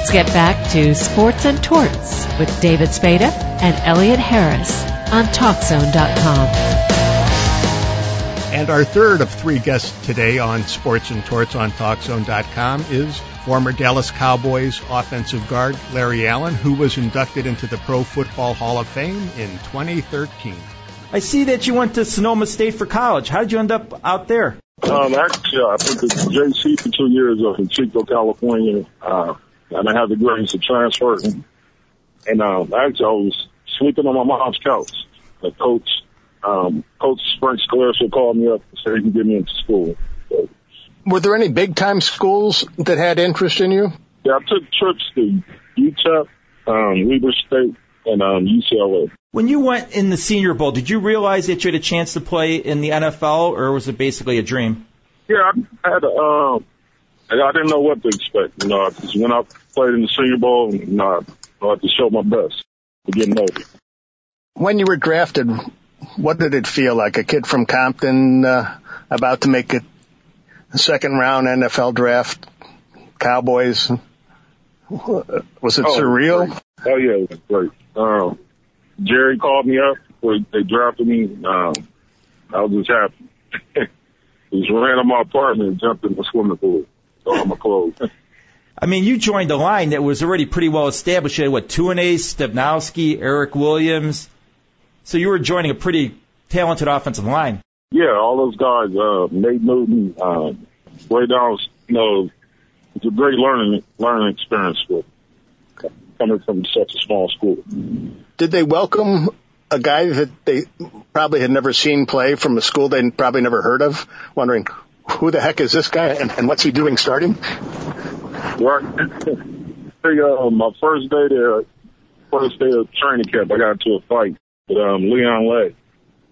Let's get back to Sports and Torts with David Spada and Elliot Harris on TalkZone.com. And our third of three guests today on Sports and Torts on TalkZone.com is former Dallas Cowboys offensive guard Larry Allen, who was inducted into the Pro Football Hall of Fame in 2013. I see that you went to Sonoma State for college. How did you end up out there? Um, actually, I went to JC for two years up in Chico, California. Uh, and I had the grace to transfer. And um, actually, I was sleeping on my mom's couch. The coach, um, Coach Frank Scalesso called me up and said he can get me into school. So, Were there any big time schools that had interest in you? yeah, I took trips to UTEP, um, Weber State, and um, UCLA. When you went in the Senior Bowl, did you realize that you had a chance to play in the NFL, or was it basically a dream? Yeah, I had a, um, I didn't know what to expect. You know, I just went out, played in the Senior Bowl, and you know, I had to show my best to get noticed. When you were drafted, what did it feel like? A kid from Compton, uh, about to make it a second round NFL draft, Cowboys. Was it Oh, surreal? great. Oh yeah, it was great. Um, Jerry called me up. They drafted me. Um, I was just happy. just ran to my apartment and jumped in the swimming pool. All my clothes. I mean, you joined a line that was already pretty well established. You had what, Tuinei, Stepnoski, Erik Williams. So you were joining a pretty talented offensive line. yeah, all those guys. Uh, Nate Newton. Um, way down. You know, it's a great learning learning experience for coming from such a small school. Did they welcome a guy that they probably had never seen play from a school they'd probably never heard of, wondering who the heck is this guy and, and what's he doing starting? Right. I think, uh, my first day there, first day of training camp, I got into a fight with um, Leon Lett.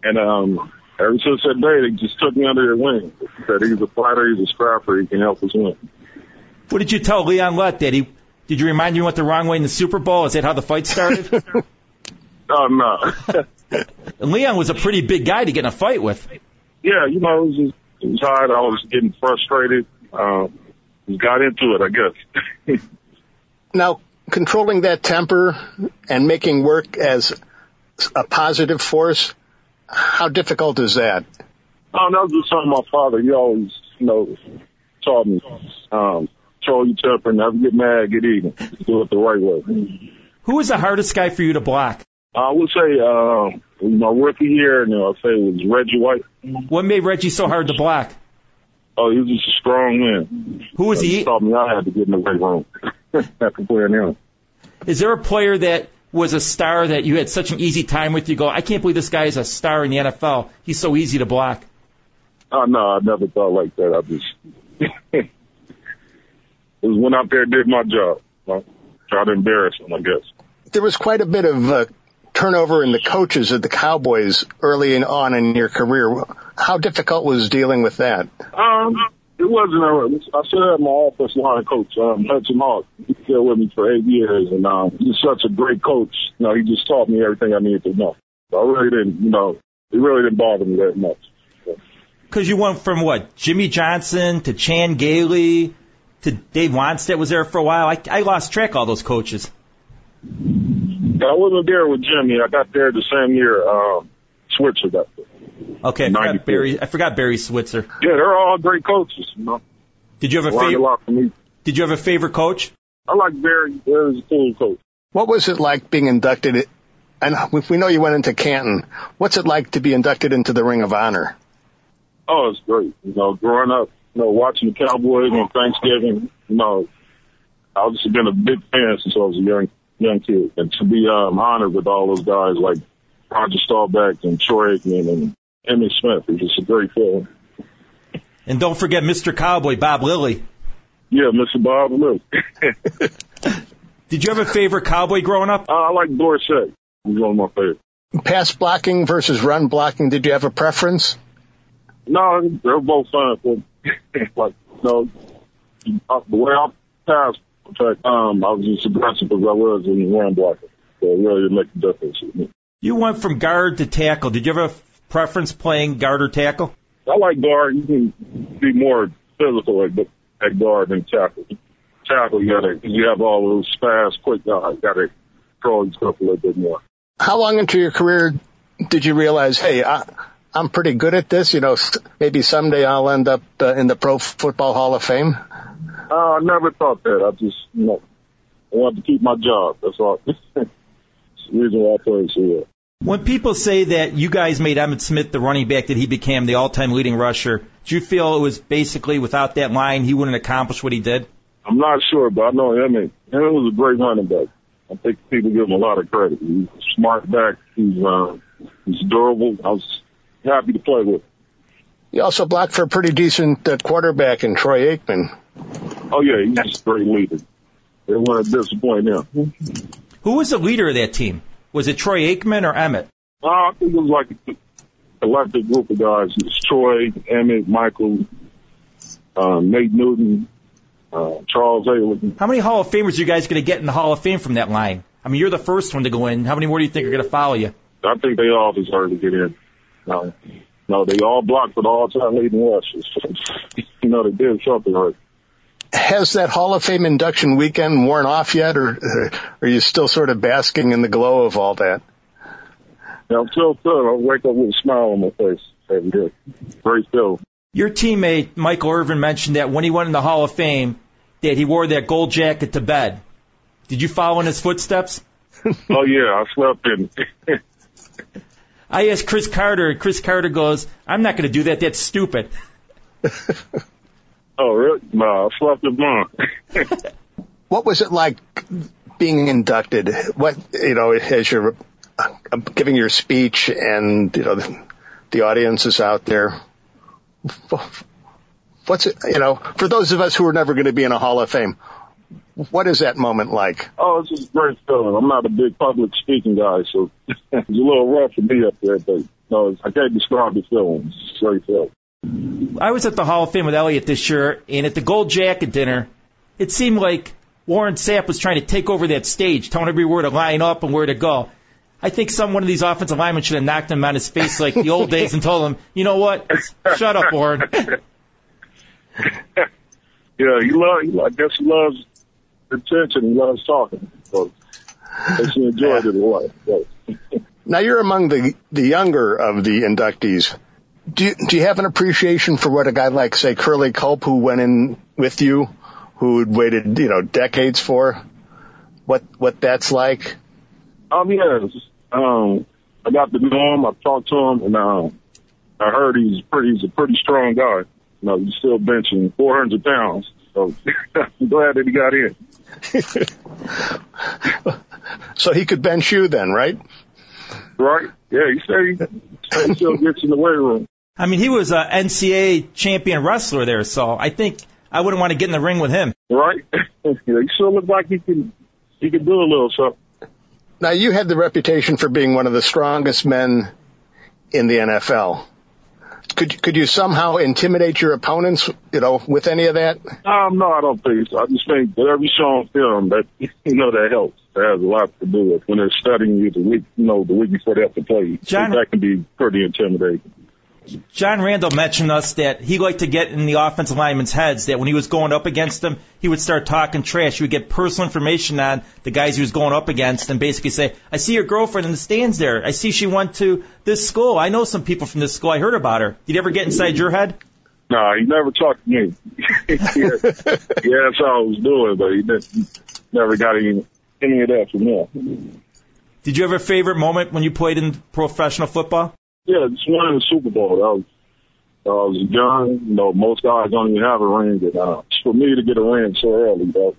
And um, ever since that day, they just took me under their wing. Said he's a fighter, he's a scrapper, he can help us win. What did you tell Leon Lett? Did he? Did you remind you went the wrong way in the Super Bowl? Is that how the fight started? Oh, no. and Leon was a pretty big guy to get in a fight with. yeah, you know, it was, just, it was hard. I was getting frustrated. Um, just got into it, I guess. Now, controlling that temper and making work as a positive force, how difficult is that? Oh, that was just something my father, he always, you know, taught me. Um, control your temper, never get mad, get even. Do it the right way. Who was the hardest guy for you to block? I would say, um, my rookie year, and I'll say it was Reggie White. What made Reggie so hard to block? Oh, he was just a strong man. Who was he? he? He taught me I had to get in the weight room after playing him. Is there a player that was a star that you had such an easy time with? You go, I can't believe this guy is a star in the NFL. He's so easy to block. Oh, no, I never thought like that. I just, it was went out there and did my job. I tried to embarrass him, I guess. There was quite a bit of uh, turnover in the coaches of the Cowboys early in, on in your career. How difficult was dealing with that? Um, it wasn't a, I still had my offensive line coach, um, Hudson Houck. He still with me for eight years and, um, he's such a great coach. You know, he just taught me everything I needed to know. So I really didn't, you know, it really didn't bother me that much. Because you went from what Jimmy Johnson to Chan Gailey to Dave Wannstedt was there for a while. I, I lost track of all those coaches. I wasn't there with Jimmy. I got there the same year, um, Switzer got there. Okay, I forgot Barry. I forgot Barry Switzer. Yeah, they're all great coaches, you know. Did you have a favorite? lot from me. Did you have a favorite coach? I like Barry. Barry's a cool coach. What was it like being inducted? And we know you went into Canton. What's it like to be inducted into the Ring of Honor? Oh, it's great. You know, growing up, you know, watching the Cowboys on Thanksgiving, you know, I've just been a big fan since I was a young young kid. And to be um, honored with all those guys like Roger Staubach and Troy Aikman and Emmitt Smith, it's just a great feeling. And don't forget Mr. Cowboy, Bob Lilly. Yeah, Mr. Bob Lilly. Did you have a favorite cowboy growing up? Uh, I like Dorsett. He's one of my favorites. Pass blocking versus run blocking. Did you have a preference? No, they're both fine. But like, you know, the way I passed, in fact, um, I was just aggressive as I was in run blocking. So it really didn't make a difference. You went from guard to tackle. Did you have a preference playing guard or tackle? I like guard. You can be more physical at, at guard than tackle. tackle, you gotta, you have all those fast, quick guys. You gotta control yourself a little bit more. How long into your career did you realize, hey, I, I'm pretty good at this. You know, maybe someday I'll end up uh, in the Pro Football Hall of Fame. Uh, I never thought that. I just, you know, I wanted to keep my job. That's all. That's the reason why I played so well. When people say that you guys made Emmitt Smith the running back that he became the all-time leading rusher, do you feel it was basically without that line he wouldn't accomplish what he did? I'm not sure, but I know Emmitt. Emmitt was a great running back. I think people give him a lot of credit. He's a smart back. He's uh, he's durable. I was happy to play with. You also blocked for a pretty decent uh, quarterback in Troy Aikman. Oh yeah, he's just a great leader. They want to disappoint him. Who was the leader of that team? Was it Troy Aikman or Emmitt? Uh, I think it was like a collective group of guys. It was Troy, Emmitt, Michael, uh, Nate Newton, uh, Charles Haley. How many Hall of Famers are you guys going to get in the Hall of Fame from that line? I mean, you're the first one to go in. How many more do you think are going to follow you? I think they all deserve to get in. No, no, they all blocked for the all-time leading rushers. you know, they did something right. Has that Hall of Fame induction weekend worn off yet, or uh, are you still sort of basking in the glow of all that? Yeah, I'm still good. I wake up with a smile on my face every day. Great feeling. Your teammate Michael Irvin mentioned that when he went in the Hall of Fame, that he wore that gold jacket to bed. Did you follow in his footsteps? oh yeah, I slept in. I asked Cris Carter, and Cris Carter goes, "I'm not going to do that. That's stupid." oh really? No, I slept in mine. what was it like being inducted? What you know, as you're uh, giving your speech, and you know the, the audience is out there what's it, you know, for those of us who are never going to be in a Hall of Fame, what is that moment like? Oh, it's just a great feeling. I'm not a big public speaking guy, so it's a little rough for me up there, but no, I can't describe the feeling. It's a great feeling. I was at the Hall of Fame with Elliott this year, and at the Gold Jacket dinner, it seemed like Warren Sapp was trying to take over that stage, telling everybody where to line up and where to go. I think some one of these offensive linemen should have knocked him on his face like the old days and told him, you know what, shut up, Warren. yeah, he love. He, I guess he loves attention. He loves talking. So guess enjoyed it a lot. Now you're among the the younger of the inductees. Do you, do you have an appreciation for what a guy like say Curly Culp, who went in with you, who had waited you know decades for, what what that's like? Um, yes. Um, I got to know him. I talked to him, and um, I heard he's pretty. He's a pretty strong guy. You know, he's still benching 400 pounds. So I'm glad that he got in. so he could bench you then, right? Right. Yeah, he said he, he still gets in the weight room. I mean, he was a NCAA champion wrestler there, so I think I wouldn't want to get in the ring with him. Right. yeah, he still looks like he can he can do a little something. Now you had the reputation for being one of the strongest men in the NFL. Could could you somehow intimidate your opponents, you know, with any of that? Um, no, I don't think so. I just think whatever you show on film, that you know that helps. That has a lot to do with when they're studying you the week, you know, the week before they have to play. John, that can be pretty intimidating. John Randle mentioned us that he liked to get in the offensive linemen's heads that when he was going up against them, he would start talking trash. He would get personal information on the guys he was going up against and basically say, I see your girlfriend in the stands there. I see she went to this school. I know some people from this school. I heard about her. Did he ever get inside your head? No, he never talked to me. yeah, that's all I was doing, but he didn't, never got any, any of that from me. Did you have a favorite moment when you played in professional football? Yeah, just winning the Super Bowl. That was, uh, I was young. You know, most guys don't even have a ring. And, uh, for me to get a ring so early, that was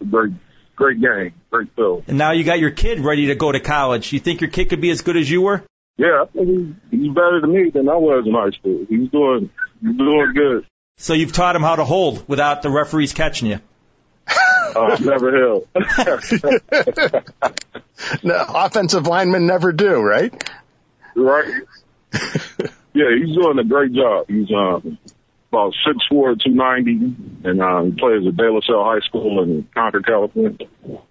a great, great game, great feel. And now you got your kid ready to go to college. You think your kid could be as good as you were? Yeah, I think he's, he's better than me than I was in high school. He's doing, he's doing good. So you've taught him how to hold without the referees catching you. Uh, never held. no, offensive linemen never do, right? Right? yeah, he's doing a great job. He's um, about six four, two ninety, and um, he plays at De La Salle High School in Concord, California.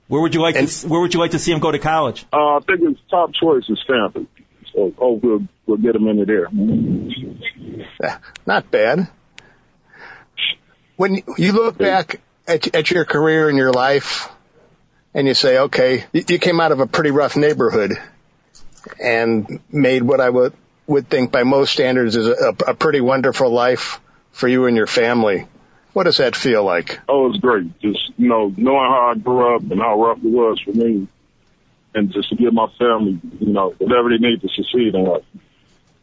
Where would you like to Where would you like to see him go to college? Uh, I think his top choice is Stanford. So hope we'll, we'll get him into there. Not bad. When you look back at, at your career and your life and you say, okay, you came out of a pretty rough neighborhood and made what I would, would think by most standards is a, a pretty wonderful life for you and your family. What does that feel like? Oh, it's great. Just, you know, knowing how I grew up and how rough it was for me and just to give my family, you know, whatever they need to succeed in life.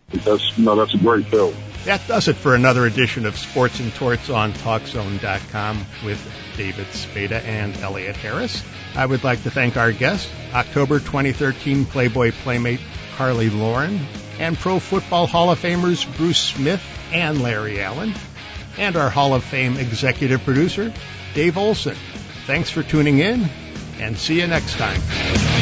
That's, know, that's a great. That does it for another edition of Sports and Torts on TalkZone.com with David Spada and Elliot Harris. I would like to thank our guests, October 2013 Playboy Playmate Carly Lauren, and Pro Football Hall of Famers Bruce Smith and Larry Allen, and our Hall of Fame executive producer, Dave Olson. Thanks for tuning in, and see you next time.